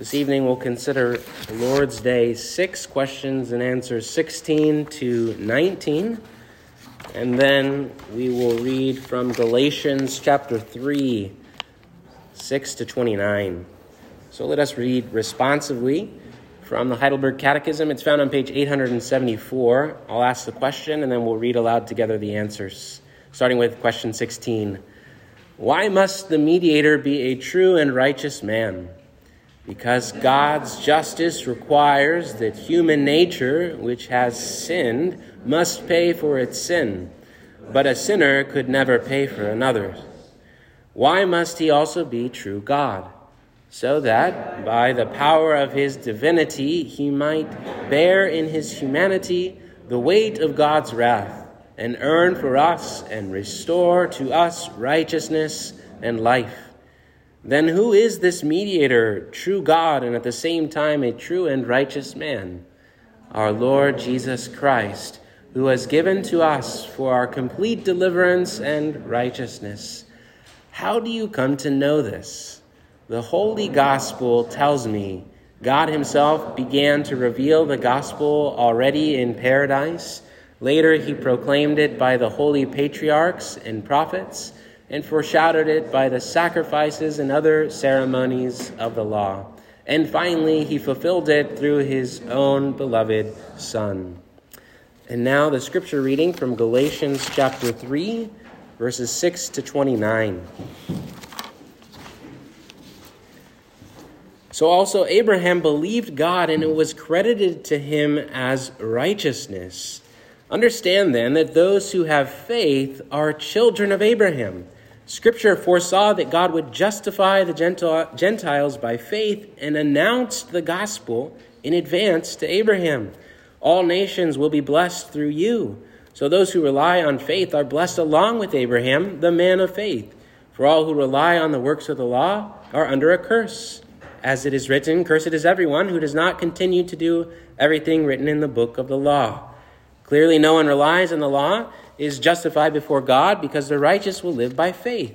This evening we'll consider Lord's Day 6 questions and answers 16 to 19. And then we will read from Galatians chapter 3, 6 to 29. So let us read responsively from the Heidelberg Catechism. It's found on page 874. I'll ask the question and then we'll read aloud together the answers, starting with question 16. Why must the mediator be a true and righteous man? Because God's justice requires that human nature, which has sinned, must pay for its sin, but a sinner could never pay for another's. Why must he also be true God? So that, by the power of his divinity, he might bear in his humanity the weight of God's wrath, and earn for us and restore to us righteousness and life. Then who is this mediator, true God, and at the same time a true and righteous man? Our Lord Jesus Christ, who has given to us for our complete deliverance and righteousness. How do you come to know this? The Holy Gospel tells me God Himself began to reveal the gospel already in paradise. Later, He proclaimed it by the holy patriarchs and prophets and foreshadowed it by the sacrifices and other ceremonies of the law. And finally, he fulfilled it through his own beloved Son. And now the scripture reading from Galatians chapter 3, verses 6 to 29. So also Abraham believed God, and it was credited to him as righteousness. Understand then that those who have faith are children of Abraham. Scripture foresaw that God would justify the Gentiles by faith and announced the gospel in advance to Abraham. All nations will be blessed through you. So those who rely on faith are blessed along with Abraham, the man of faith. For all who rely on the works of the law are under a curse. As it is written, Cursed is everyone who does not continue to do everything written in the book of the law. Clearly, no one relies on the law is justified before God because the righteous will live by faith.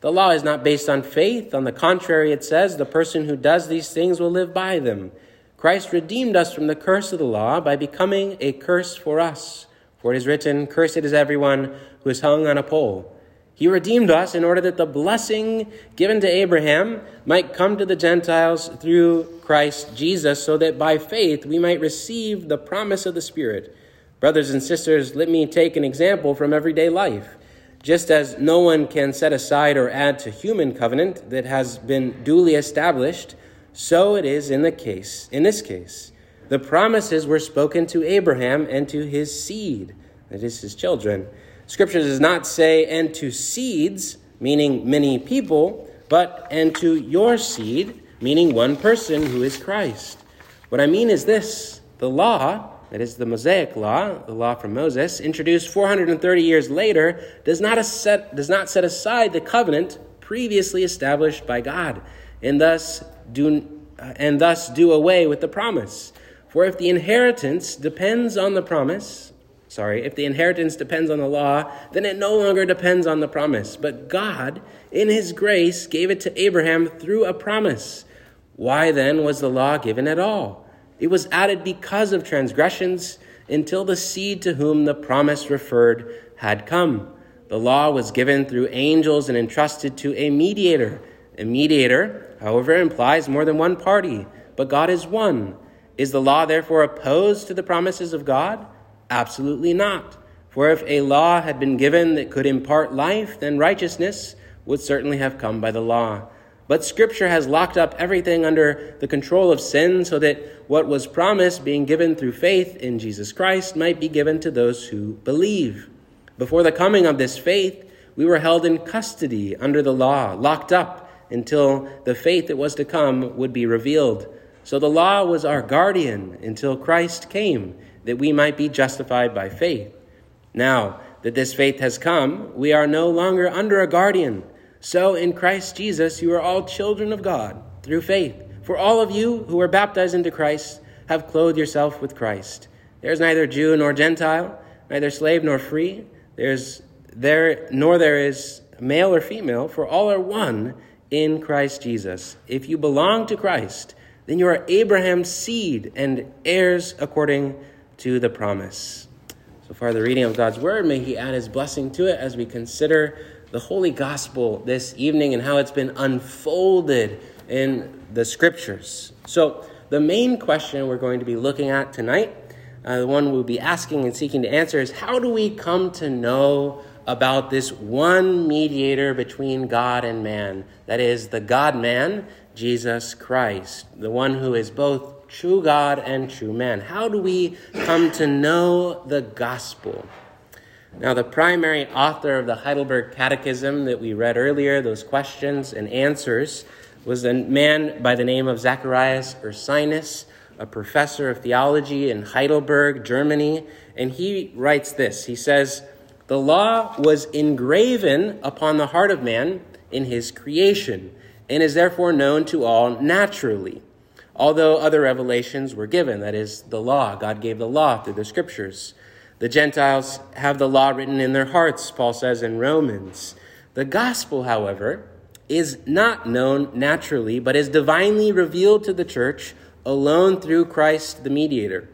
The law is not based on faith. On the contrary, it says the person who does these things will live by them. Christ redeemed us from the curse of the law by becoming a curse for us. For it is written, Cursed is everyone who is hung on a pole. He redeemed us in order that the blessing given to Abraham might come to the Gentiles through Christ Jesus, so that by faith we might receive the promise of the Spirit. Brothers and sisters, let me take an example from everyday life. Just as no one can set aside or add to human covenant that has been duly established, so it is in the case in this case. The promises were spoken to Abraham and to his seed, that is his children. Scripture does not say and to seeds, meaning many people, but and to your seed, meaning one person who is Christ. What I mean is this the law that is the Mosaic law, the law from Moses, introduced 430 years later, does not, set, does not set aside the covenant previously established by God, and thus do, uh, and thus do away with the promise. For if the inheritance depends on the promise, sorry, if the inheritance depends on the law, then it no longer depends on the promise. But God, in his grace, gave it to Abraham through a promise. Why then was the law given at all? It was added because of transgressions until the seed to whom the promise referred had come. The law was given through angels and entrusted to a mediator. A mediator, however, implies more than one party, but God is one. Is the law therefore opposed to the promises of God? Absolutely not. For if a law had been given that could impart life, then righteousness would certainly have come by the law. But Scripture has locked up everything under the control of sin so that what was promised, being given through faith in Jesus Christ, might be given to those who believe. Before the coming of this faith, we were held in custody under the law, locked up until the faith that was to come would be revealed. So the law was our guardian until Christ came, that we might be justified by faith. Now that this faith has come, we are no longer under a guardian. So in Christ Jesus, you are all children of God through faith. For all of you who are baptized into Christ have clothed yourself with Christ. There is neither Jew nor Gentile, neither slave nor free. There's there nor there is male or female, for all are one in Christ Jesus. If you belong to Christ, then you are Abraham's seed and heirs according to the promise. So far, the reading of God's word, may He add His blessing to it as we consider the Holy Gospel this evening and how it's been unfolded in the Scriptures. So, the main question we're going to be looking at tonight, uh, the one we'll be asking and seeking to answer, is how do we come to know about this one mediator between God and man? That is, the God man, Jesus Christ, the one who is both true God and true man. How do we come to know the gospel? Now, the primary author of the Heidelberg Catechism that we read earlier, those questions and answers, was a man by the name of Zacharias Ursinus, a professor of theology in Heidelberg, Germany. And he writes this He says, The law was engraven upon the heart of man in his creation and is therefore known to all naturally. Although other revelations were given, that is, the law, God gave the law through the scriptures. The Gentiles have the law written in their hearts, Paul says in Romans. The gospel, however, is not known naturally, but is divinely revealed to the church alone through Christ the mediator.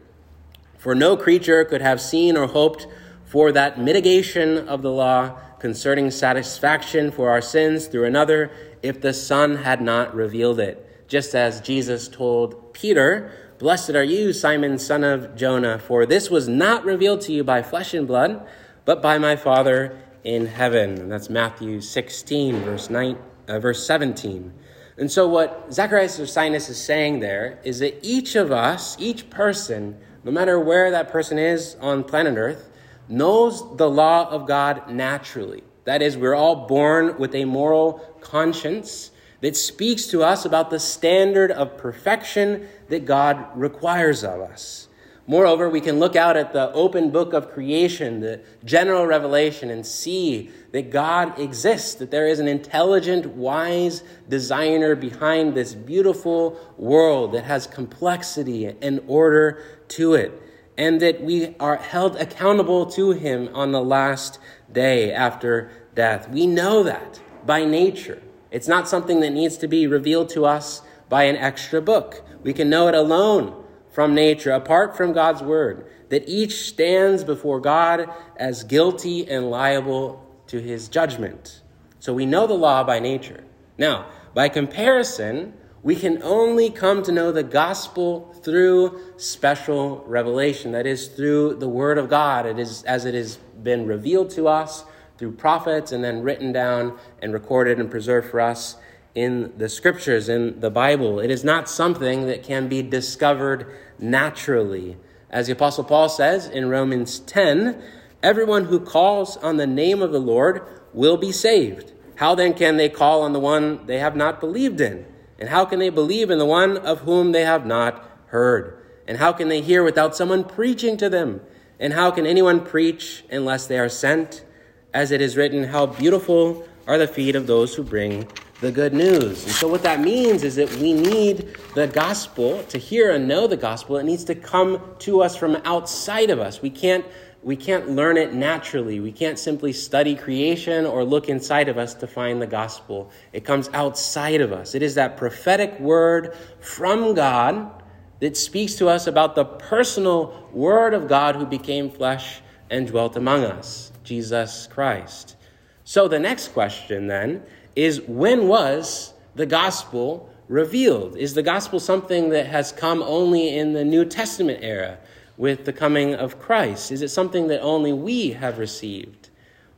For no creature could have seen or hoped for that mitigation of the law concerning satisfaction for our sins through another if the Son had not revealed it. Just as Jesus told Peter, Blessed are you, Simon, son of Jonah, for this was not revealed to you by flesh and blood, but by my Father in heaven. And that's Matthew 16, verse, 9, uh, verse 17. And so, what Zacharias Ursinus is saying there is that each of us, each person, no matter where that person is on planet Earth, knows the law of God naturally. That is, we're all born with a moral conscience that speaks to us about the standard of perfection that God requires of us. Moreover, we can look out at the open book of creation, the general revelation, and see that God exists, that there is an intelligent, wise designer behind this beautiful world that has complexity and order to it and that we are held accountable to him on the last day after death. We know that by nature. It's not something that needs to be revealed to us by an extra book. We can know it alone from nature, apart from God's word, that each stands before God as guilty and liable to his judgment. So we know the law by nature. Now, by comparison, we can only come to know the gospel through special revelation. That is, through the Word of God. It is as it has been revealed to us through prophets and then written down and recorded and preserved for us in the scriptures, in the Bible. It is not something that can be discovered naturally. As the Apostle Paul says in Romans 10, everyone who calls on the name of the Lord will be saved. How then can they call on the one they have not believed in? And how can they believe in the one of whom they have not heard? And how can they hear without someone preaching to them? And how can anyone preach unless they are sent? As it is written, How beautiful are the feet of those who bring the good news. And so, what that means is that we need the gospel to hear and know the gospel. It needs to come to us from outside of us. We can't we can't learn it naturally. We can't simply study creation or look inside of us to find the gospel. It comes outside of us. It is that prophetic word from God that speaks to us about the personal word of God who became flesh and dwelt among us, Jesus Christ. So the next question then is when was the gospel revealed? Is the gospel something that has come only in the New Testament era? with the coming of Christ? Is it something that only we have received?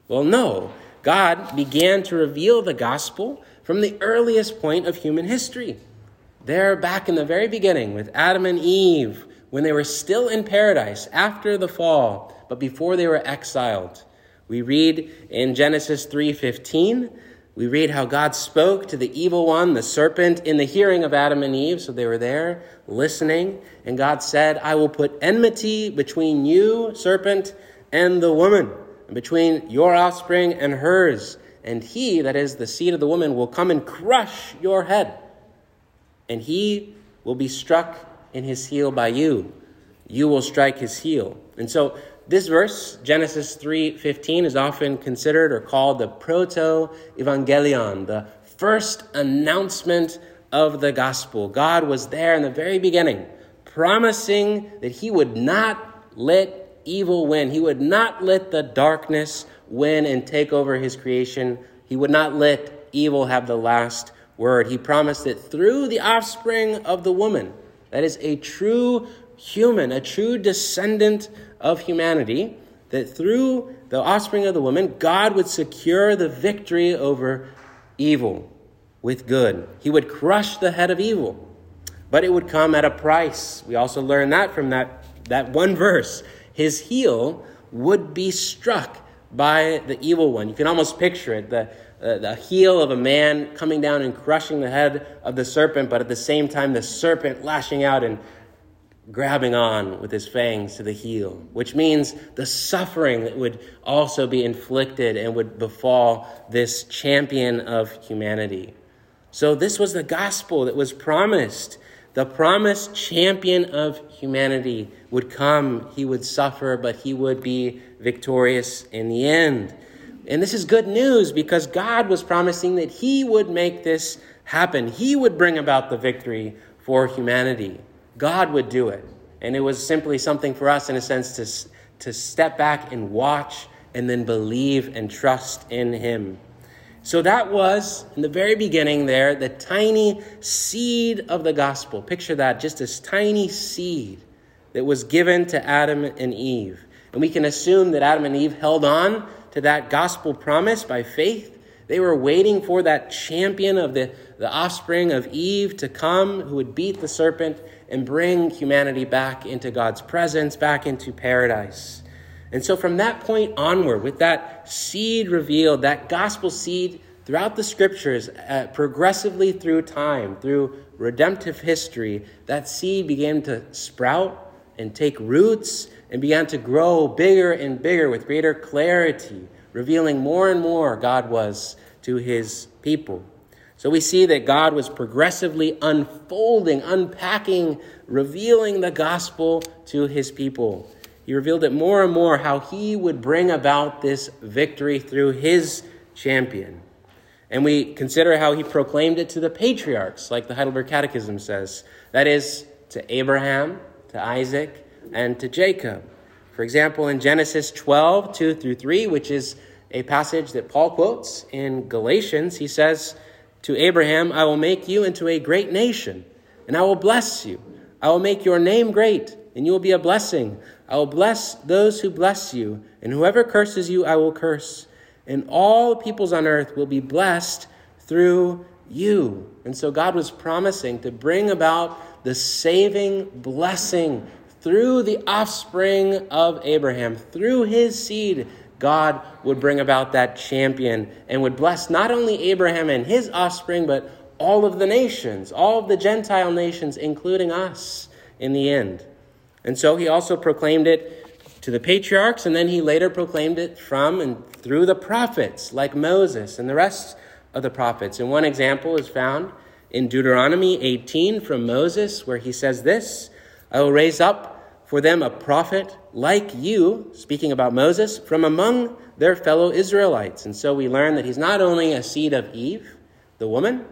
Well, no. God began to reveal the gospel from the earliest point of human history. There, back in the very beginning, with Adam and Eve, when they were still in paradise after the fall, but before they were exiled. We read in Genesis 3:15 we read how God spoke to the evil one, the serpent, in the hearing of Adam and Eve. So they were there listening. And God said, I will put enmity between you, serpent, and the woman, and between your offspring and hers. And he, that is the seed of the woman, will come and crush your head. And he will be struck in his heel by you. You will strike his heel. And so this verse, Genesis 3:15, is often considered or called the proto-evangelion, the first announcement of the gospel. God was there in the very beginning, promising that he would not let evil win. He would not let the darkness win and take over his creation. He would not let evil have the last word. He promised that through the offspring of the woman, that is a true human, a true descendant of humanity, that through the offspring of the woman, God would secure the victory over evil with good. He would crush the head of evil, but it would come at a price. We also learn that from that, that one verse. His heel would be struck by the evil one. You can almost picture it the, uh, the heel of a man coming down and crushing the head of the serpent, but at the same time, the serpent lashing out and grabbing on with his fangs to the heel, which means the suffering that would also be inflicted and would befall this champion of humanity. So, this was the gospel that was promised. The promised champion of humanity would come, he would suffer, but he would be victorious in the end. And this is good news because God was promising that he would make this happen. He would bring about the victory for humanity. God would do it. And it was simply something for us, in a sense, to, to step back and watch and then believe and trust in Him. So that was, in the very beginning there, the tiny seed of the gospel. Picture that, just this tiny seed that was given to Adam and Eve. And we can assume that Adam and Eve held on to that gospel promise by faith. They were waiting for that champion of the, the offspring of Eve to come who would beat the serpent and bring humanity back into God's presence, back into paradise. And so, from that point onward, with that seed revealed, that gospel seed throughout the scriptures, uh, progressively through time, through redemptive history, that seed began to sprout and take roots and began to grow bigger and bigger with greater clarity, revealing more and more God was to his people. So we see that God was progressively unfolding, unpacking, revealing the gospel to his people. He revealed it more and more how he would bring about this victory through his champion. And we consider how he proclaimed it to the patriarchs, like the Heidelberg Catechism says. That is, to Abraham, to Isaac, and to Jacob. For example, in Genesis 12, 2 through 3, which is a passage that Paul quotes in Galatians, he says, to Abraham, I will make you into a great nation, and I will bless you. I will make your name great, and you will be a blessing. I will bless those who bless you, and whoever curses you, I will curse. And all peoples on earth will be blessed through you. And so God was promising to bring about the saving blessing through the offspring of Abraham, through his seed God would bring about that champion and would bless not only Abraham and his offspring, but all of the nations, all of the Gentile nations, including us in the end. And so he also proclaimed it to the patriarchs, and then he later proclaimed it from and through the prophets, like Moses and the rest of the prophets. And one example is found in Deuteronomy 18 from Moses, where he says this I will raise up for them a prophet like you, speaking about Moses, from among their fellow Israelites. And so we learn that he's not only a seed of Eve, the woman,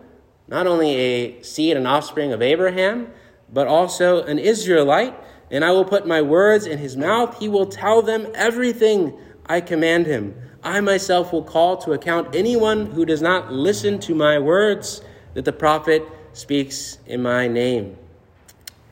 not only a seed and offspring of Abraham, but also an Israelite. And I will put my words in his mouth. He will tell them everything I command him. I myself will call to account anyone who does not listen to my words that the prophet speaks in my name.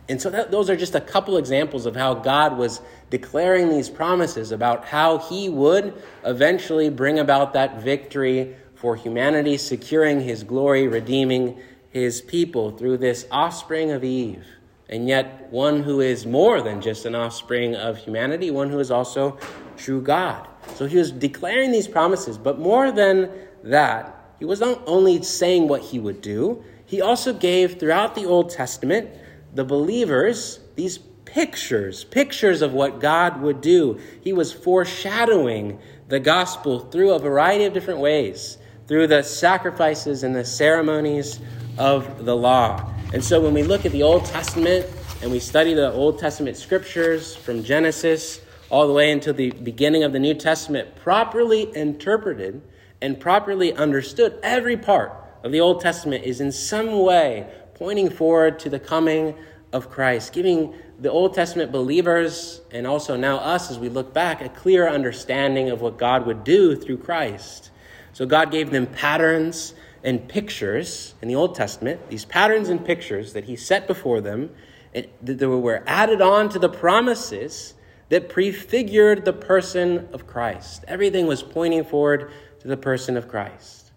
And so that, those are just a couple examples of how God was declaring these promises about how he would eventually bring about that victory for humanity, securing his glory, redeeming his people through this offspring of Eve. And yet, one who is more than just an offspring of humanity, one who is also true God. So he was declaring these promises, but more than that, he was not only saying what he would do, he also gave throughout the Old Testament the believers these pictures, pictures of what God would do. He was foreshadowing the gospel through a variety of different ways, through the sacrifices and the ceremonies of the law. And so when we look at the Old Testament and we study the Old Testament scriptures from Genesis all the way until the beginning of the New Testament, properly interpreted and properly understood, every part of the Old Testament is in some way pointing forward to the coming of Christ, giving the Old Testament believers and also now us as we look back a clear understanding of what God would do through Christ. So God gave them patterns and pictures in the Old Testament, these patterns and pictures that He set before them, that were added on to the promises that prefigured the person of Christ. Everything was pointing forward to the person of Christ.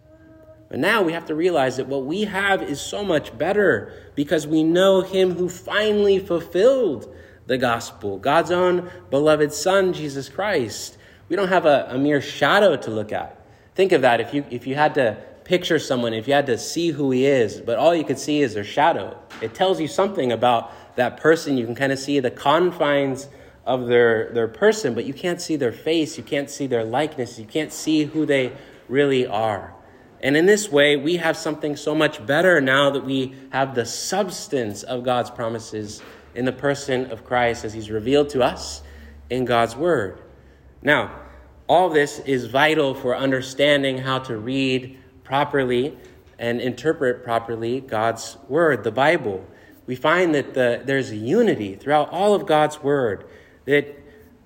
But now we have to realize that what we have is so much better because we know Him who finally fulfilled the gospel, God's own beloved Son, Jesus Christ. We don't have a, a mere shadow to look at. Think of that if you, if you had to picture someone, if you had to see who he is, but all you could see is their shadow. It tells you something about that person. You can kind of see the confines of their, their person, but you can't see their face, you can't see their likeness, you can't see who they really are. And in this way, we have something so much better now that we have the substance of God's promises in the person of Christ as he's revealed to us in God's Word. Now, all this is vital for understanding how to read properly and interpret properly God's Word, the Bible. We find that the, there's a unity throughout all of God's Word, that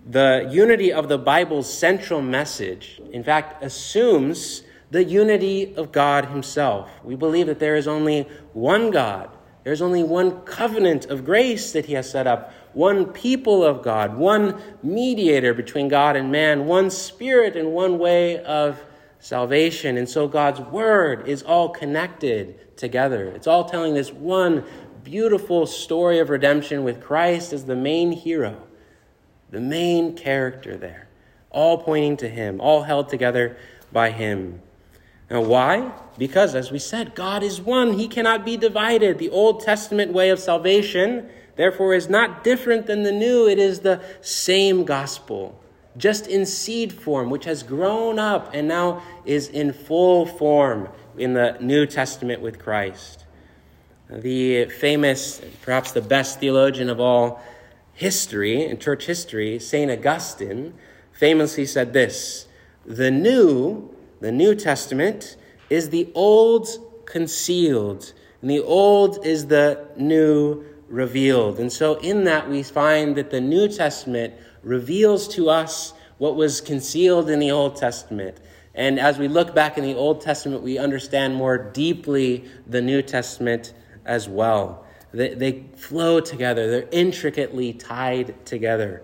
the unity of the Bible's central message, in fact, assumes the unity of God Himself. We believe that there is only one God, there's only one covenant of grace that He has set up, one people of God, one mediator between God and man, one spirit and one way of salvation. And so God's word is all connected together. It's all telling this one beautiful story of redemption with Christ as the main hero, the main character there, all pointing to Him, all held together by Him. Now, why? Because, as we said, God is one. He cannot be divided. The Old Testament way of salvation, therefore, is not different than the new. It is the same gospel just in seed form, which has grown up and now is in full form in the New Testament with Christ. The famous, perhaps the best theologian of all history, in church history, St. Augustine, famously said this The new, the New Testament, is the old concealed, and the old is the new revealed. And so, in that, we find that the New Testament reveals to us what was concealed in the Old Testament. And as we look back in the Old Testament, we understand more deeply the New Testament as well. They, they flow together, they're intricately tied together.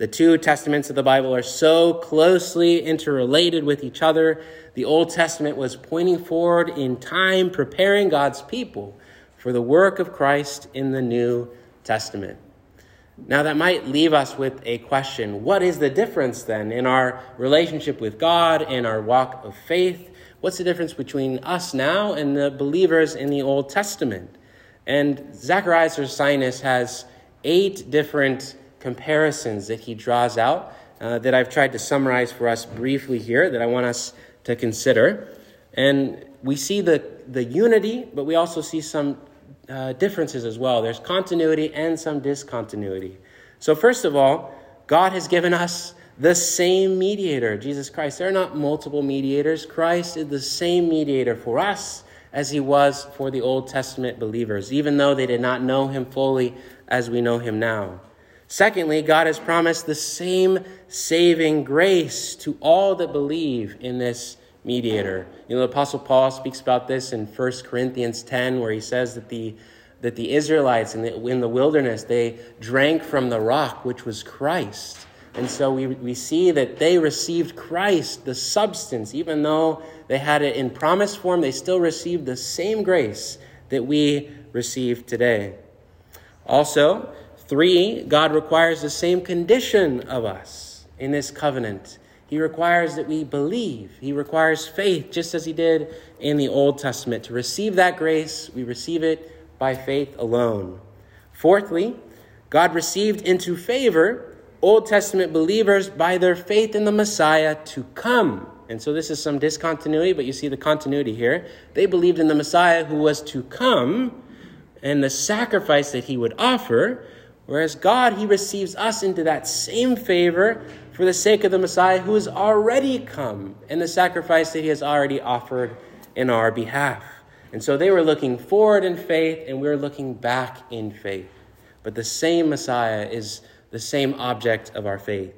The two testaments of the Bible are so closely interrelated with each other. The Old Testament was pointing forward in time, preparing God's people for the work of Christ in the New Testament. Now, that might leave us with a question What is the difference then in our relationship with God, in our walk of faith? What's the difference between us now and the believers in the Old Testament? And Zacharias or Ursinus has eight different comparisons that he draws out uh, that I've tried to summarize for us briefly here that I want us to consider. And we see the, the unity, but we also see some uh, differences as well. There's continuity and some discontinuity. So, first of all, God has given us the same mediator, Jesus Christ. There are not multiple mediators. Christ is the same mediator for us as he was for the Old Testament believers, even though they did not know him fully as we know him now. Secondly, God has promised the same saving grace to all that believe in this mediator. You know, the Apostle Paul speaks about this in 1 Corinthians 10, where he says that the, that the Israelites in the, in the wilderness, they drank from the rock, which was Christ. And so we, we see that they received Christ, the substance, even though they had it in promise form, they still received the same grace that we receive today. Also, three, God requires the same condition of us in this covenant he requires that we believe. He requires faith, just as he did in the Old Testament. To receive that grace, we receive it by faith alone. Fourthly, God received into favor Old Testament believers by their faith in the Messiah to come. And so this is some discontinuity, but you see the continuity here. They believed in the Messiah who was to come and the sacrifice that he would offer, whereas God, he receives us into that same favor for the sake of the Messiah who has already come and the sacrifice that he has already offered in our behalf. And so they were looking forward in faith, and we are looking back in faith. But the same Messiah is the same object of our faith.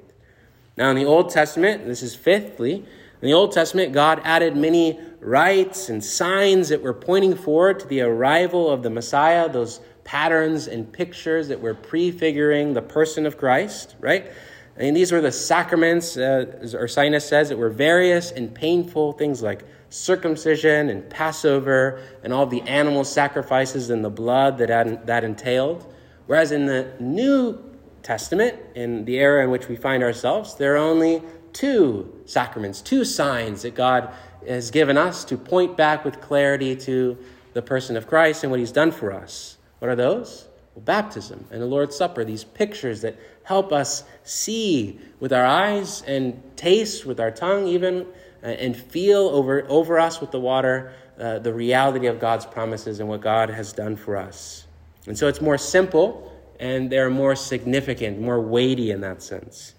Now, in the Old Testament, this is fifthly, in the Old Testament, God added many rites and signs that were pointing forward to the arrival of the Messiah, those patterns and pictures that were prefiguring the person of Christ, right? And these were the sacraments, uh, as Ursinus says, that were various and painful things like circumcision and Passover and all the animal sacrifices and the blood that that entailed. Whereas in the New Testament, in the era in which we find ourselves, there are only two sacraments, two signs that God has given us to point back with clarity to the person of Christ and what he's done for us. What are those? Well, baptism and the Lord's Supper, these pictures that help us see with our eyes and taste with our tongue, even, uh, and feel over, over us with the water uh, the reality of God's promises and what God has done for us. And so it's more simple and they're more significant, more weighty in that sense.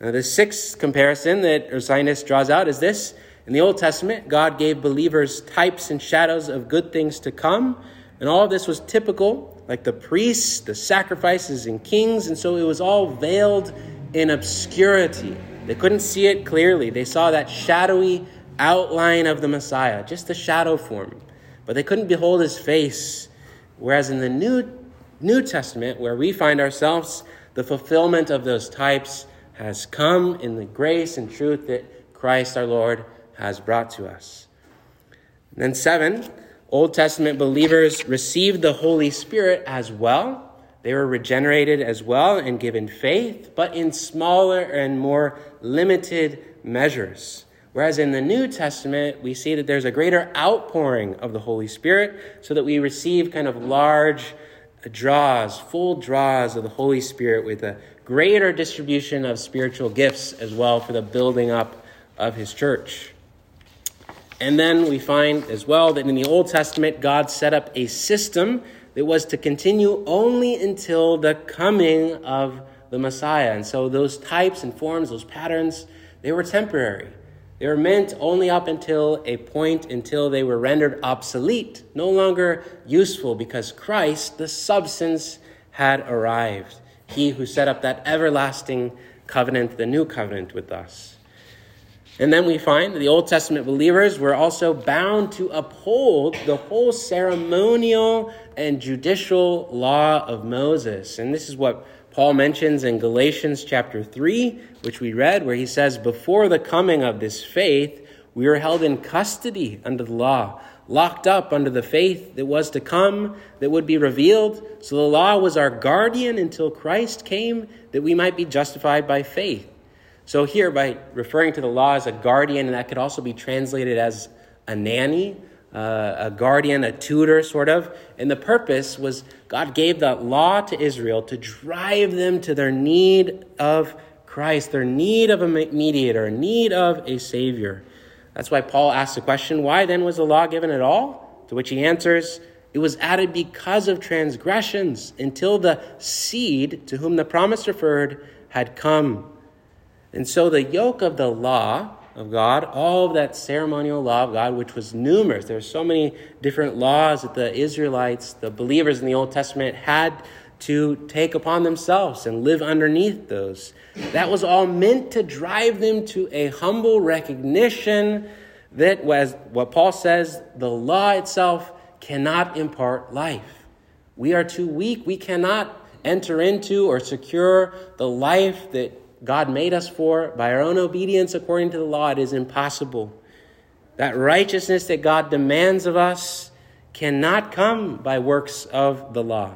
Now, the sixth comparison that Ursinus draws out is this. In the Old Testament, God gave believers types and shadows of good things to come, and all of this was typical, like the priests, the sacrifices, and kings, and so it was all veiled in obscurity. They couldn't see it clearly. They saw that shadowy outline of the Messiah, just the shadow form, but they couldn't behold his face. Whereas in the New New Testament, where we find ourselves, the fulfillment of those types has come in the grace and truth that Christ our Lord has brought to us. And then, seven, Old Testament believers received the Holy Spirit as well. They were regenerated as well and given faith, but in smaller and more limited measures. Whereas in the New Testament, we see that there's a greater outpouring of the Holy Spirit so that we receive kind of large draws, full draws of the Holy Spirit with a greater distribution of spiritual gifts as well for the building up of his church. And then we find as well that in the Old Testament, God set up a system that was to continue only until the coming of the Messiah. And so those types and forms, those patterns, they were temporary. They were meant only up until a point until they were rendered obsolete, no longer useful, because Christ, the substance, had arrived. He who set up that everlasting covenant, the new covenant with us. And then we find that the Old Testament believers were also bound to uphold the whole ceremonial and judicial law of Moses. And this is what Paul mentions in Galatians chapter 3, which we read, where he says, Before the coming of this faith, we were held in custody under the law, locked up under the faith that was to come, that would be revealed. So the law was our guardian until Christ came, that we might be justified by faith. So here, by referring to the law as a guardian, and that could also be translated as a nanny, uh, a guardian, a tutor, sort of. And the purpose was God gave that law to Israel to drive them to their need of Christ, their need of a mediator, need of a Savior. That's why Paul asks the question why then was the law given at all? To which he answers, it was added because of transgressions until the seed to whom the promise referred had come. And so the yoke of the law of God, all of that ceremonial law of God, which was numerous. There were so many different laws that the Israelites, the believers in the Old Testament, had to take upon themselves and live underneath those. That was all meant to drive them to a humble recognition that was what Paul says the law itself cannot impart life. We are too weak. We cannot enter into or secure the life that God made us for, by our own obedience according to the law, it is impossible. That righteousness that God demands of us cannot come by works of the law.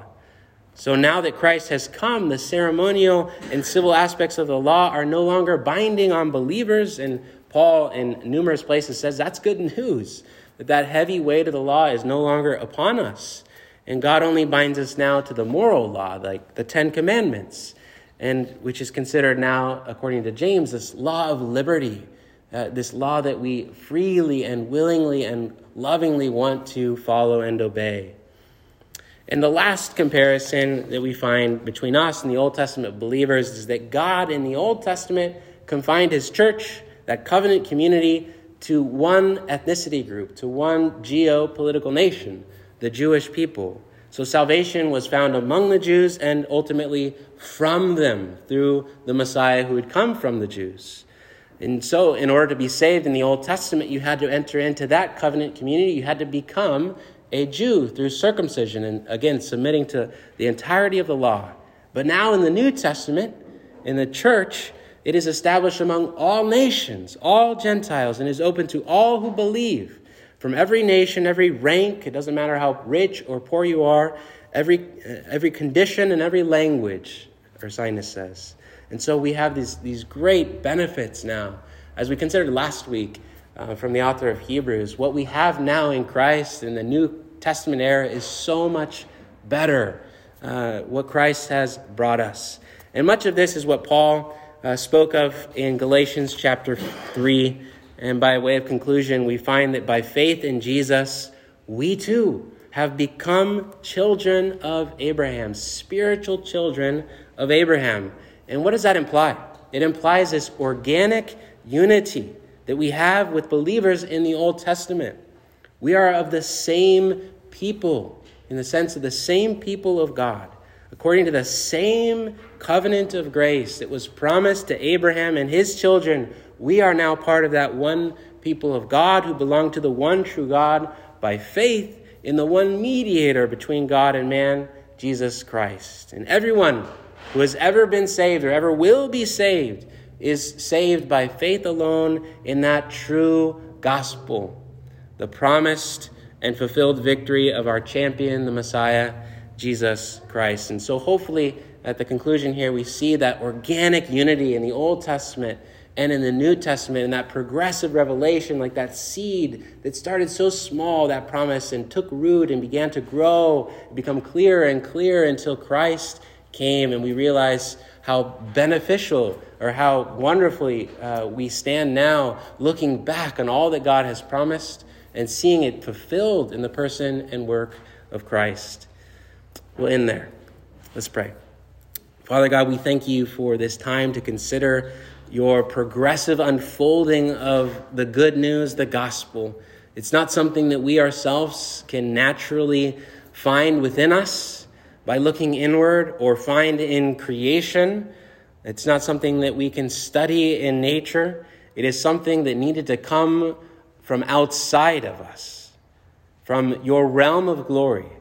So now that Christ has come, the ceremonial and civil aspects of the law are no longer binding on believers. And Paul, in numerous places, says that's good news that that heavy weight of the law is no longer upon us. And God only binds us now to the moral law, like the Ten Commandments and which is considered now, according to James, this law of liberty, uh, this law that we freely and willingly and lovingly want to follow and obey. And the last comparison that we find between us and the Old Testament believers is that God in the Old Testament confined his church, that covenant community, to one ethnicity group, to one geopolitical nation, the Jewish people. So salvation was found among the Jews and ultimately from them through the Messiah who had come from the Jews. And so, in order to be saved in the Old Testament, you had to enter into that covenant community. You had to become a Jew through circumcision and, again, submitting to the entirety of the law. But now in the New Testament, in the church, it is established among all nations, all Gentiles, and is open to all who believe. From every nation, every rank, it doesn't matter how rich or poor you are, every, every condition and every language, Ursinus says. And so we have these, these great benefits now. As we considered last week uh, from the author of Hebrews, what we have now in Christ in the New Testament era is so much better. Uh, what Christ has brought us. And much of this is what Paul uh, spoke of in Galatians chapter 3. And by way of conclusion, we find that by faith in Jesus, we too have become children of Abraham, spiritual children of Abraham. And what does that imply? It implies this organic unity that we have with believers in the Old Testament. We are of the same people, in the sense of the same people of God, according to the same covenant of grace that was promised to Abraham and his children. We are now part of that one people of God who belong to the one true God by faith in the one mediator between God and man, Jesus Christ. And everyone who has ever been saved or ever will be saved is saved by faith alone in that true gospel, the promised and fulfilled victory of our champion, the Messiah, Jesus Christ. And so, hopefully, at the conclusion here, we see that organic unity in the Old Testament and in the New Testament, and that progressive revelation, like that seed that started so small, that promise, and took root and began to grow, become clearer and clearer until Christ came and we realize how beneficial or how wonderfully uh, we stand now looking back on all that God has promised and seeing it fulfilled in the person and work of Christ. We'll end there. Let's pray. Father God, we thank you for this time to consider your progressive unfolding of the good news, the gospel. It's not something that we ourselves can naturally find within us by looking inward or find in creation. It's not something that we can study in nature. It is something that needed to come from outside of us, from your realm of glory.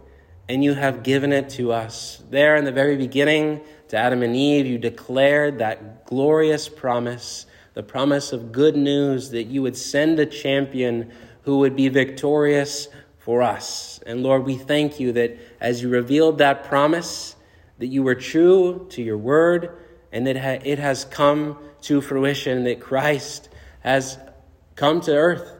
And you have given it to us. There in the very beginning, to Adam and Eve, you declared that glorious promise, the promise of good news that you would send a champion who would be victorious for us. And Lord, we thank you that as you revealed that promise, that you were true to your word, and that it has come to fruition, that Christ has come to earth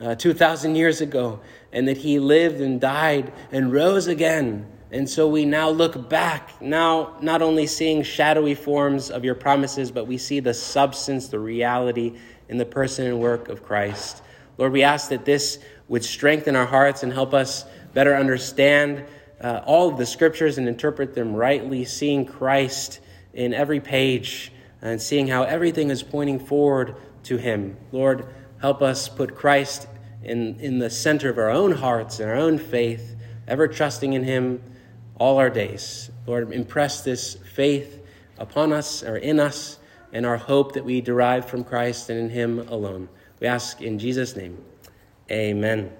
uh, 2,000 years ago, and that he lived and died and rose again. And so we now look back, now not only seeing shadowy forms of your promises, but we see the substance, the reality in the person and work of Christ. Lord, we ask that this would strengthen our hearts and help us better understand uh, all of the scriptures and interpret them rightly, seeing Christ in every page and seeing how everything is pointing forward to Him. Lord, help us put Christ in, in the center of our own hearts and our own faith, ever trusting in Him all our days. Lord, impress this faith upon us or in us and our hope that we derive from Christ and in Him alone. We ask in Jesus' name. Amen.